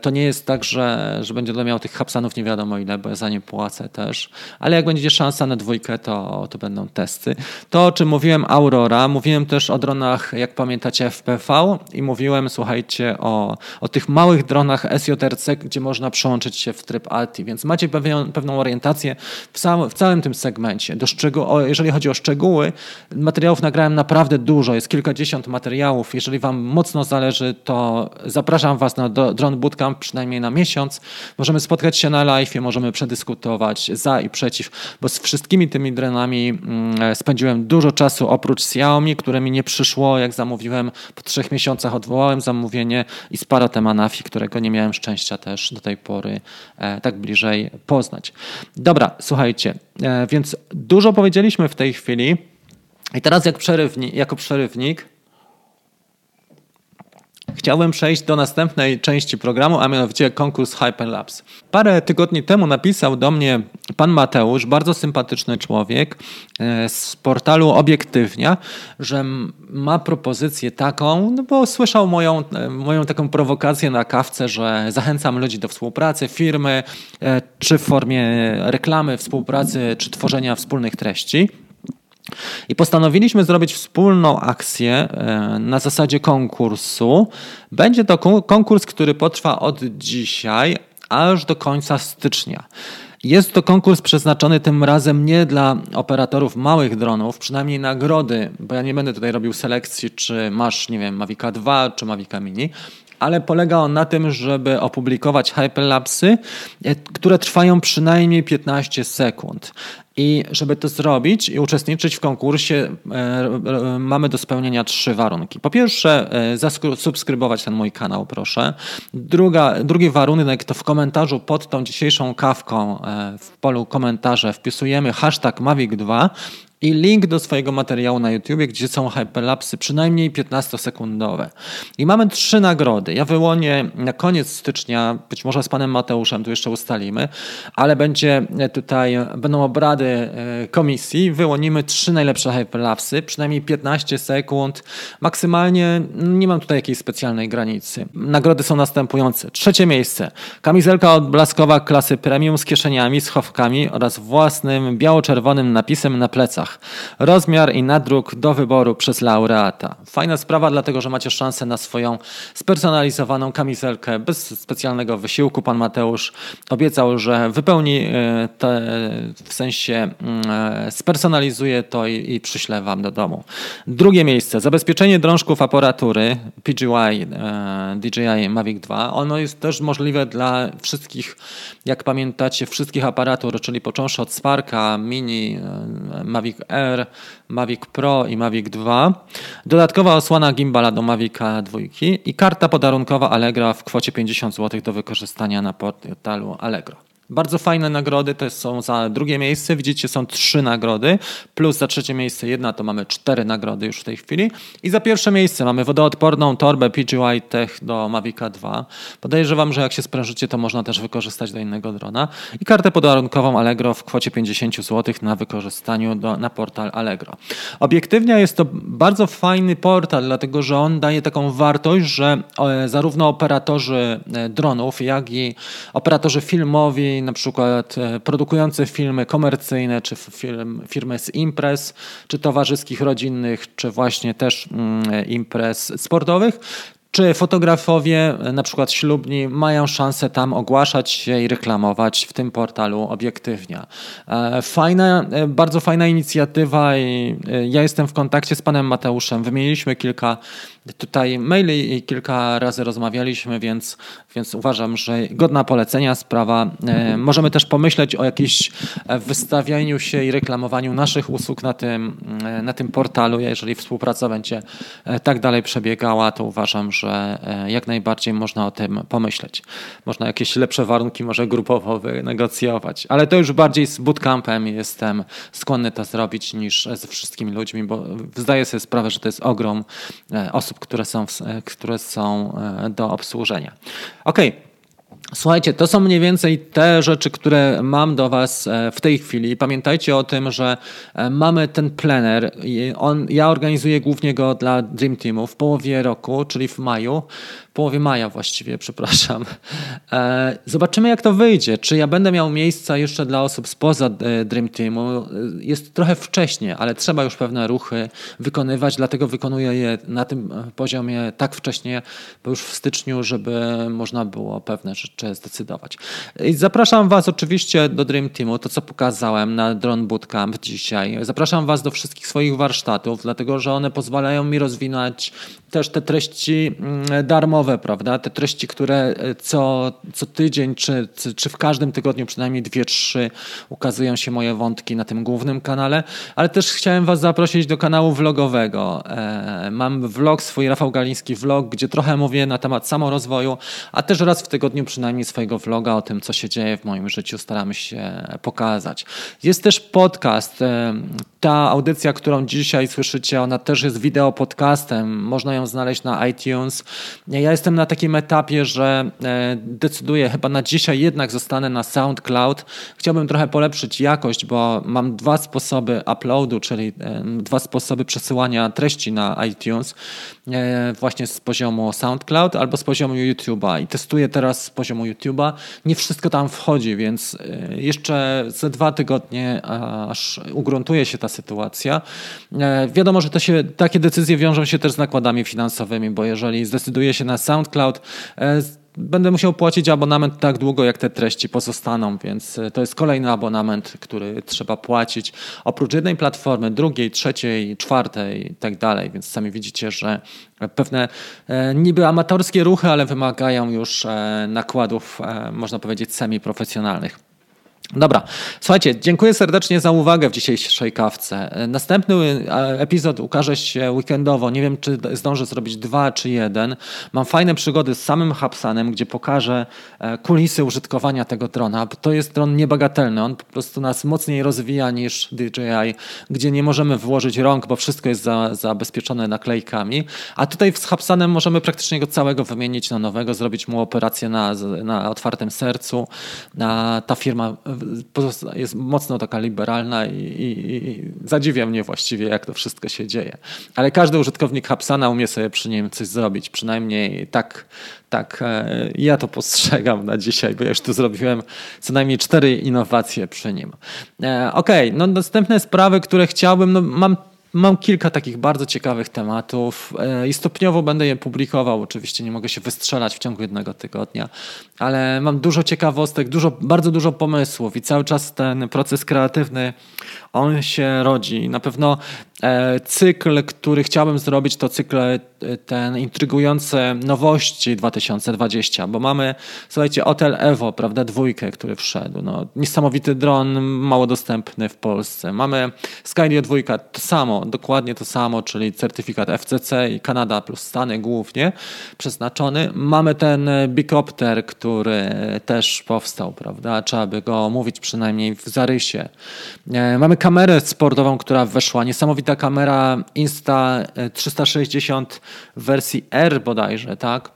Speaker 1: to nie jest tak, że, że będzie miał tych hapsanów nie wiadomo ile, bo ja za nie płacę też. Ale jak będzie szansa na dwójkę, to, to będą testy. To, o czym mówiłem Aurora, mówiłem też o dronach, jak pamiętacie, FPV i mówiłem, słuchajcie, o, o tych małych dronach SJRC, gdzie można przełączyć się w tryb ALTI, więc macie pewien, pewną orientację w, w całym tym segmencie. Do szczegół, jeżeli chodzi o szczegóły, materiałów nagrałem naprawdę dużo, jest kilkadziesiąt materiałów. Jeżeli Wam mocno zależy, to zapraszam Was na dron bootcamp przynajmniej na miesiąc. Możemy spotkać się na live, możemy przedyskutować za i przeciw, bo z wszystkimi tymi dronami mm, spędziłem dużo czasu oprócz Xiaomi, które mi nie przyszło, jak zamówiłem po trzech miesiącach odwołałem zamówienie i z Paratem Anafi, którego nie miałem szczęścia też do tej pory e, tak bliżej poznać. Dobra, słuchajcie, e, więc dużo powiedzieliśmy w tej chwili. I teraz jak przerywnik, jako przerywnik Chciałbym przejść do następnej części programu, a mianowicie konkurs Hyperlapse. Parę tygodni temu napisał do mnie pan Mateusz, bardzo sympatyczny człowiek e, z portalu Obiektywnia, że ma propozycję taką, no bo słyszał moją, e, moją taką prowokację na kawce, że zachęcam ludzi do współpracy, firmy, e, czy w formie reklamy, współpracy, czy tworzenia wspólnych treści. I postanowiliśmy zrobić wspólną akcję e, na zasadzie konkursu. Będzie to konkurs, który potrwa od dzisiaj aż do końca stycznia. Jest to konkurs przeznaczony tym razem nie dla operatorów małych dronów, przynajmniej nagrody, bo ja nie będę tutaj robił selekcji, czy masz, nie wiem, Mavica 2 czy Mavica Mini, ale polega on na tym, żeby opublikować hyperlapsy, e, które trwają przynajmniej 15 sekund. I żeby to zrobić i uczestniczyć w konkursie, e, e, mamy do spełnienia trzy warunki. Po pierwsze, e, zasubskrybować ten mój kanał, proszę. Druga, drugi warunek to w komentarzu pod tą dzisiejszą kawką w polu komentarze wpisujemy hashtag Mavic2 i link do swojego materiału na YouTube, gdzie są hyperlapsy przynajmniej 15-sekundowe. I mamy trzy nagrody. Ja wyłonię na koniec stycznia, być może z panem Mateuszem, tu jeszcze ustalimy, ale będzie tutaj, będą obrady e, komisji, wyłonimy trzy najlepsze hyperlapsy, przynajmniej 15 sekund, maksymalnie nie mam tutaj jakiejś specjalnej granicy. Nagrody są następujące. Trzecie miejsce. Kamizelka odblaskowa klasy premium z kieszeniami, schowkami oraz własnym biało-czerwonym napisem na plecach. Rozmiar i nadruk do wyboru przez laureata. Fajna sprawa, dlatego że macie szansę na swoją spersonalizowaną kamizelkę bez specjalnego wysiłku. Pan Mateusz obiecał, że wypełni e, te, w sensie mm, e, spersonalizuje to i, i przyśle Wam do domu. Drugie miejsce. Zabezpieczenie drążków aparatury PGY e, DJI Mavic 2. Ono jest też możliwe dla wszystkich, jak pamiętacie, wszystkich aparatur, czyli począwszy od Sparka, Mini, Mavic Air, Mavic Pro i Mavic 2. Dodatkowa osłona gimbala do Mavica 2 i karta podarunkowa Allegro w kwocie 50 zł do wykorzystania na portalu Allegro. Bardzo fajne nagrody to są za drugie miejsce. Widzicie, są trzy nagrody, plus za trzecie miejsce jedna, to mamy cztery nagrody już w tej chwili. I za pierwsze miejsce mamy wodoodporną torbę PGY Tech do Mavica 2. Podejrzewam, że jak się sprężycie, to można też wykorzystać do innego drona. I kartę podarunkową Allegro w kwocie 50 zł na wykorzystaniu do, na portal Allegro. Obiektywnie jest to bardzo fajny portal, dlatego że on daje taką wartość, że e, zarówno operatorzy e, dronów, jak i operatorzy filmowi, na przykład e, produkujące filmy komercyjne, czy film, firmy z imprez, czy towarzyskich, rodzinnych, czy właśnie też mm, imprez sportowych, czy fotografowie, na przykład ślubni, mają szansę tam ogłaszać się i reklamować w tym portalu obiektywnie. E, fajna, e, bardzo fajna inicjatywa i ja jestem w kontakcie z panem Mateuszem. Wymieniliśmy kilka tutaj maili i kilka razy rozmawialiśmy, więc, więc uważam, że godna polecenia sprawa. E, możemy też pomyśleć o jakimś e, wystawianiu się i reklamowaniu naszych usług na tym, e, na tym portalu. Jeżeli współpraca będzie tak dalej przebiegała, to uważam, że jak najbardziej można o tym pomyśleć. Można jakieś lepsze warunki może grupowo wynegocjować, ale to już bardziej z bootcampem jestem skłonny to zrobić niż ze wszystkimi ludźmi, bo zdaję sobie sprawę, że to jest ogrom osób, osób, które są, które są e, do obsłużenia. Ok. Słuchajcie, to są mniej więcej te rzeczy, które mam do Was e, w tej chwili. Pamiętajcie o tym, że e, mamy ten plener. On, ja organizuję głównie go dla Dream Teamu w połowie roku, czyli w maju połowie maja właściwie, przepraszam. E, zobaczymy, jak to wyjdzie. Czy ja będę miał miejsca jeszcze dla osób spoza e, Dream Teamu? E, jest trochę wcześnie, ale trzeba już pewne ruchy wykonywać, dlatego wykonuję je na tym poziomie tak wcześnie, bo już w styczniu, żeby można było pewne rzeczy zdecydować. I zapraszam Was oczywiście do Dream Teamu, to co pokazałem na Drone Bootcamp dzisiaj. Zapraszam Was do wszystkich swoich warsztatów, dlatego że one pozwalają mi rozwinąć też te treści mm, darmowe, prawda? Te treści, które e, co, co tydzień, czy, czy w każdym tygodniu przynajmniej dwie, trzy ukazują się moje wątki na tym głównym kanale, ale też chciałem Was zaprosić do kanału vlogowego. E, mam vlog swój, Rafał Galiński vlog, gdzie trochę mówię na temat samorozwoju, a też raz w tygodniu przynajmniej swojego vloga o tym, co się dzieje w moim życiu, staramy się pokazać. Jest też podcast. E, ta audycja, którą dzisiaj słyszycie, ona też jest wideo podcastem. Można ją znaleźć na iTunes. Ja jestem na takim etapie, że e, decyduję, chyba na dzisiaj jednak zostanę na SoundCloud. Chciałbym trochę polepszyć jakość, bo mam dwa sposoby uploadu, czyli e, dwa sposoby przesyłania treści na iTunes, e, właśnie z poziomu SoundCloud albo z poziomu YouTube'a. I testuję teraz z poziomu YouTube'a. Nie wszystko tam wchodzi, więc jeszcze ze dwa tygodnie, aż ugruntuje się ta sytuacja. Wiadomo, że się, takie decyzje wiążą się też z nakładami finansowymi bo jeżeli zdecyduję się na SoundCloud, e, będę musiał płacić abonament tak długo, jak te treści pozostaną, więc e, to jest kolejny abonament, który trzeba płacić. Oprócz jednej platformy, drugiej, trzeciej, czwartej i tak dalej, więc sami widzicie, że pewne e, niby amatorskie ruchy, ale wymagają już nakładów, można powiedzieć, semi-profesjonalnych. Dobra, słuchajcie, dziękuję serdecznie za uwagę w dzisiejszej kawce. Następny e, epizod ukaże się weekendowo. Nie wiem, czy zdążę zrobić dwa czy jeden. Mam fajne przygody z samym Hapsanem, gdzie pokażę e, kulisy użytkowania tego drona. To jest dron niebagatelny. On po prostu nas mocniej rozwija niż DJI, gdzie nie możemy włożyć rąk, bo wszystko jest za, zabezpieczone naklejkami. A tutaj z Hapsanem możemy praktycznie go całego wymienić na nowego, zrobić mu operację na, na otwartym sercu. Ta firma jest mocno taka liberalna i, i, i, zadziwia mnie właściwie, jak to wszystko się dzieje. Ale każdy użytkownik Hapsana umie sobie przy nim coś zrobić, przynajmniej tak, tak e, ja to postrzegam na dzisiaj, bo ja już tu zrobiłem co najmniej cztery innowacje przy nim. E, okej, okay, no następne sprawy, które chciałbym, no mam Mam kilka takich bardzo ciekawych tematów e, i stopniowo będę je publikował. Oczywiście nie mogę się wystrzelać w ciągu jednego tygodnia, ale mam dużo ciekawostek, dużo, bardzo dużo pomysłów i cały czas ten proces kreatywny on się rodzi. Na pewno e, cykl, który chciałbym zrobić, to cykl e, ten intrygujące nowości 2020, bo mamy, słuchajcie, Hotel Evo, prawda, dwójkę, który wszedł. No, niesamowity dron, mało dostępny w Polsce. Mamy Skydio dwójka, to samo, dokładnie to samo, czyli certyfikat FCC i Kanada plus Stany głównie przeznaczony. Mamy ten Bicopter, który też powstał, prawda, trzeba by go omówić przynajmniej w zarysie. E, mamy kamerę sportową, która weszła. Niesamowita kamera Insta 360 e, w wersji R bodajże, tak?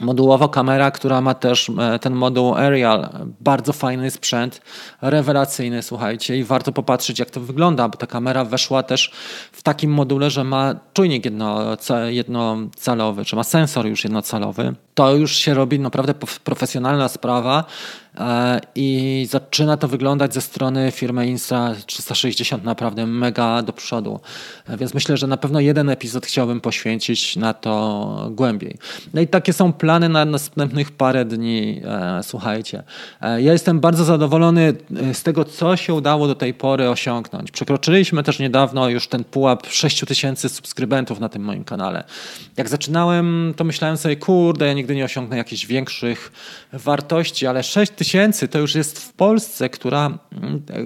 Speaker 1: Modułowa kamera, która ma też e, ten moduł Aerial. Bardzo fajny sprzęt, rewelacyjny, słuchajcie, i warto popatrzeć, jak to wygląda, bo ta kamera weszła też w takim module, że ma czujnik jedno, jednocalowy, czy ma sensor już jednocalowy. To już się robi naprawdę profesjonalna sprawa I zaczyna to wyglądać ze strony firmy Insta 360 naprawdę mega do przodu. E, więc myślę, że na pewno jeden epizod chciałbym poświęcić na to głębiej. No i takie są plany na następnych parę dni. E, słuchajcie, ja jestem bardzo zadowolony z tego, co się udało do tej pory osiągnąć. Przekroczyliśmy też niedawno już ten pułap 6000 subskrybentów na tym moim kanale. Jak zaczynałem, to myślałem sobie, kurde, ja nigdy nie osiągnę jakichś większych wartości, ale 6000 tysięcy to już jest w Polsce, która,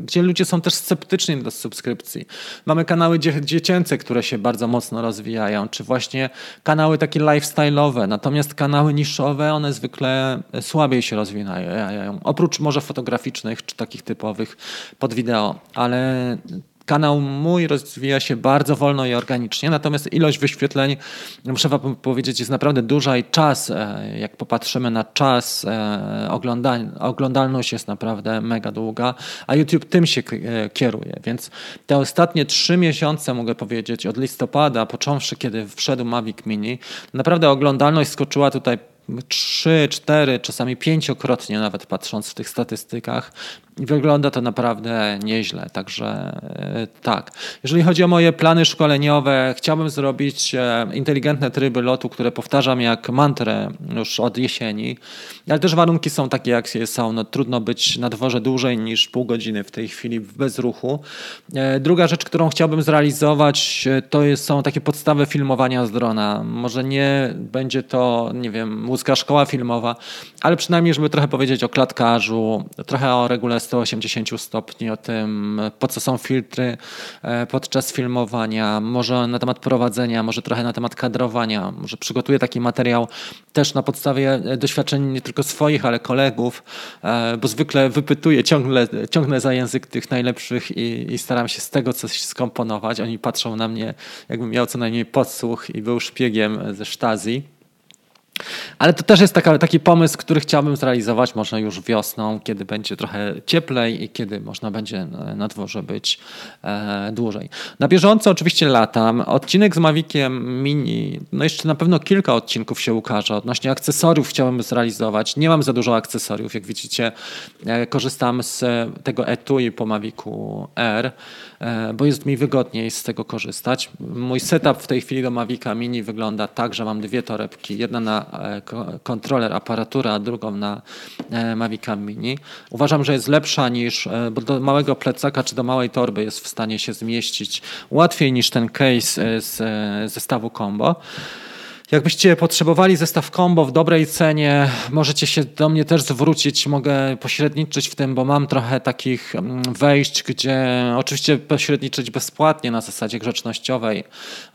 Speaker 1: gdzie ludzie są też sceptyczni do subskrypcji. Mamy kanały dziecięce, które się bardzo mocno rozwijają, czy właśnie kanały takie lifestyle'owe, natomiast kanały niszowe, one zwykle słabiej się rozwijają. Oprócz może fotograficznych, czy takich typowych pod wideo, ale kanał mój rozwija się bardzo wolno i organicznie, natomiast ilość wyświetleń, muszę wam powiedzieć, jest naprawdę duża i czas, e, jak popatrzymy na czas, e, oglądalność jest naprawdę mega długa, a YouTube tym się e, kieruje, więc te ostatnie trzy miesiące, mogę powiedzieć, od listopada, począwszy kiedy wszedł Mavic Mini, naprawdę oglądalność skoczyła tutaj trzy, cztery, czasami pięciokrotnie nawet patrząc w tych statystykach. Wygląda to naprawdę nieźle. Także e, tak. Jeżeli chodzi o moje plany szkoleniowe, chciałbym zrobić e, inteligentne tryby lotu, które powtarzam jak mantrę już od jesieni, ale też warunki są takie, jak są. No, trudno być na dworze dłużej niż pół godziny w tej chwili w bezruchu. E, druga rzecz, którą chciałbym zrealizować, to są takie podstawy filmowania z drona. Może nie będzie to, nie wiem, łódzka szkoła filmowa, ale przynajmniej, żeby trochę powiedzieć o klatkarzu, trochę o regule 180 stopni, o tym, po co są filtry e, podczas filmowania, może na temat prowadzenia, może trochę na temat kadrowania, może przygotuję taki materiał też na podstawie e, doświadczeń nie tylko swoich, ale kolegów, e, bo zwykle wypytuję, ciągle, ciągle za język tych najlepszych i, i staram się z tego coś skomponować. Oni patrzą na mnie, jakbym miał co najmniej podsłuch i był szpiegiem ze Stasi. Ale to też jest taka, taki pomysł, który chciałbym zrealizować może już wiosną, kiedy będzie trochę cieplej i kiedy można będzie na dworze być e, dłużej. Na bieżąco oczywiście latam. Odcinek z Maviciem Mini, no jeszcze na pewno kilka odcinków się ukaże. Odnośnie akcesoriów chciałbym zrealizować. Nie mam za dużo akcesoriów. Jak widzicie, e, korzystam z tego etui po Mavicu R. E, bo jest mi wygodniej z tego korzystać. Mój setup w tej chwili do Mavica Mini wygląda tak, że mam dwie torebki. Jedna na kontroler, aparatura, a drugą na e, Mavica Mini. Uważam, że jest lepsza niż, bo do małego plecaka czy do małej torby jest w stanie się zmieścić łatwiej niż ten case z zestawu combo. Jakbyście potrzebowali zestaw combo w dobrej cenie, możecie się do mnie też zwrócić. Mogę pośredniczyć w tym, bo mam trochę takich mm, wejść, gdzie oczywiście pośredniczyć bezpłatnie na zasadzie grzecznościowej.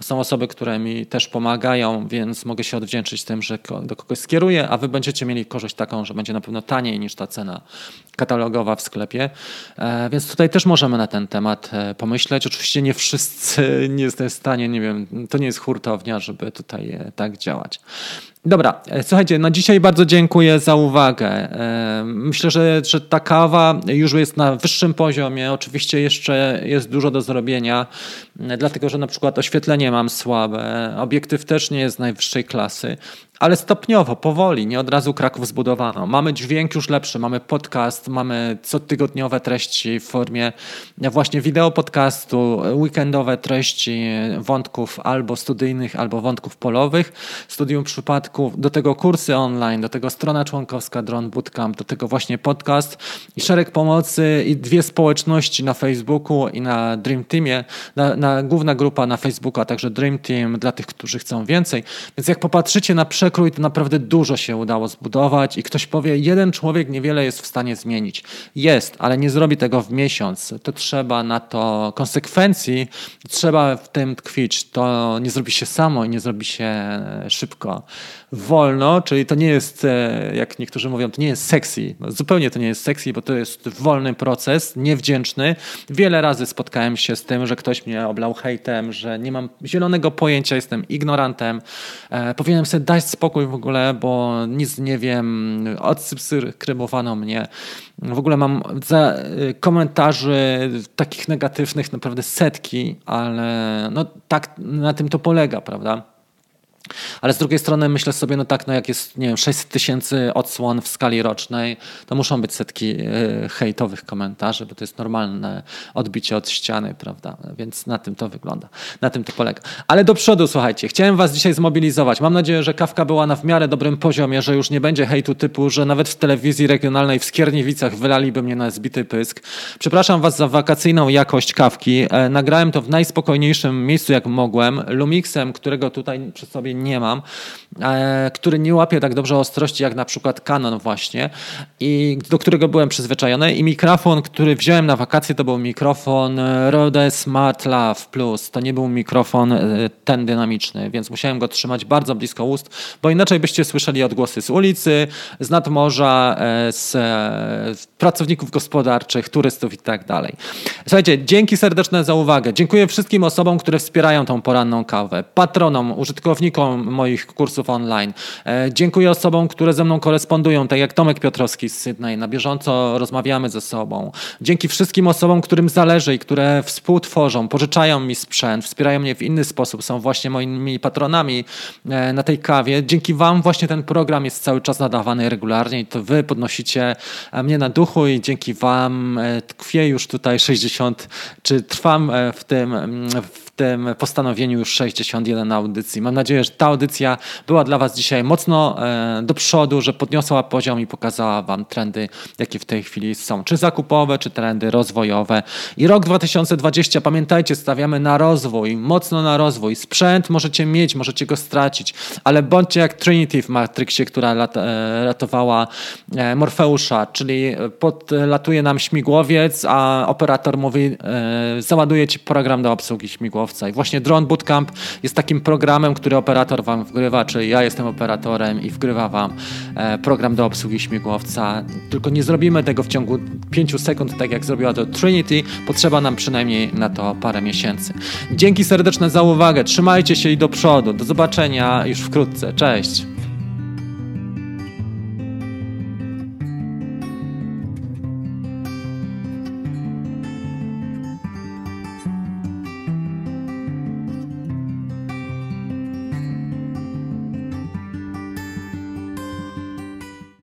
Speaker 1: Są osoby, które mi też pomagają, więc mogę się odwdzięczyć tym, że do kogoś skieruję, a wy będziecie mieli korzyść taką, że będzie na pewno taniej niż ta cena katalogowa w sklepie. E, więc tutaj też możemy na ten temat e, pomyśleć. Oczywiście nie wszyscy nie jesteśmy w stanie, nie wiem, to nie jest hurtownia, żeby tutaj e, tak działać. Dobra, słuchajcie, no dzisiaj bardzo dziękuję za uwagę. Myślę, że, że ta kawa już jest na wyższym poziomie. Oczywiście jeszcze jest dużo do zrobienia, dlatego że na przykład oświetlenie mam słabe, obiektyw też nie jest najwyższej klasy, ale stopniowo, powoli, nie od razu Kraków zbudowano. Mamy dźwięk już lepszy, mamy podcast, mamy cotygodniowe treści w formie właśnie wideo podcastu, weekendowe treści wątków albo studyjnych, albo wątków polowych, studium przypadków, do tego kursy online, do tego strona członkowska Drone Bootcamp, do tego właśnie podcast i szereg pomocy i dwie społeczności na Facebooku i na Dream Teamie, na, na główna grupa na Facebooku, a także Dream Team dla tych, którzy chcą więcej. Więc jak popatrzycie na przekrój to naprawdę dużo się udało zbudować i ktoś powie, jeden człowiek niewiele jest w stanie zmienić. Jest, ale nie zrobi tego w miesiąc. To trzeba na to konsekwencji, trzeba w tym tkwić. To nie zrobi się samo i nie zrobi się szybko. Wolno, czyli to nie jest, e, jak niektórzy mówią, to nie jest sexy. No, zupełnie to nie jest sexy, bo to jest wolny proces, niewdzięczny. Wiele razy spotkałem się z tym, że ktoś mnie oblał hejtem, że nie mam zielonego pojęcia, jestem ignorantem. E, powinienem sobie dać spokój w ogóle, bo nic nie wiem, odsypskrybowano mnie. W ogóle mam za y, komentarzy takich negatywnych naprawdę setki, ale no tak na tym to polega, prawda? Ale z drugiej strony myślę sobie, no tak, no jak jest, nie wiem, 600 tysięcy odsłon w skali rocznej, to muszą być setki y, hejtowych komentarzy, bo to jest normalne odbicie od ściany, prawda? Więc na tym to wygląda, na tym to polega. Ale do przodu, słuchajcie, chciałem was dzisiaj zmobilizować. Mam nadzieję, że kawka była na w miarę dobrym poziomie, że już nie będzie hejtu typu, że nawet w telewizji regionalnej w Skierniewicach wylaliby mnie na zbity pysk. Przepraszam was za wakacyjną jakość kawki. E, nagrałem to w najspokojniejszym miejscu, jak mogłem. Lumixem, którego tutaj przy sobie nie mam, e, który nie łapie tak dobrze ostrości jak na przykład Canon właśnie i do którego byłem przyzwyczajony i mikrofon, który wziąłem na wakacje to był mikrofon Rode Smart Love Plus. To nie był mikrofon e, ten dynamiczny, więc musiałem go trzymać bardzo blisko ust, bo inaczej byście słyszeli odgłosy z ulicy, z nadmorza, e, z pracowników gospodarczych, turystów i tak dalej. Słuchajcie, dzięki serdeczne za uwagę. Dziękuję wszystkim osobom, które wspierają tą poranną kawę, patronom, użytkownikom moich kursów online. E, dziękuję osobom, które ze mną korespondują, tak jak Tomek Piotrowski z Sydney. Na bieżąco rozmawiamy ze sobą. Dzięki wszystkim osobom, którym zależy i które współtworzą, pożyczają mi sprzęt, wspierają mnie w inny sposób, są właśnie moimi patronami e, na tej kawie. Dzięki Wam właśnie ten program jest cały czas nadawany regularnie i to Wy podnosicie e, mnie na duchu i dzięki Wam tkwię już tutaj 60, czy trwam w tym, w tym postanowieniu już 61 audycji. Mam nadzieję, że ta audycja była dla Was dzisiaj mocno e, do przodu, że podniosła poziom i pokazała Wam trendy, jakie w tej chwili są, czy zakupowe, czy trendy rozwojowe. I rok 2020, pamiętajcie, stawiamy na rozwój, mocno na rozwój. Sprzęt możecie mieć, możecie go stracić, ale bądźcie jak Trinity w Matrixie, która e, ratowała e, Morfeusza, czyli podlatuje nam śmigłowiec, a operator mówi, załaduje Ci program do obsługi śmigłowca i właśnie Drone Bootcamp jest takim programem, który operator wam wgrywa, czyli ja jestem operatorem i wgrywa wam e, program do obsługi śmigłowca. Tylko nie zrobimy tego w ciągu 5 sekund, tak jak zrobiła to Trinity. Potrzeba nam przynajmniej na to parę miesięcy. Dzięki serdeczne za uwagę. Trzymajcie się i do przodu. Do zobaczenia już wkrótce. Cześć.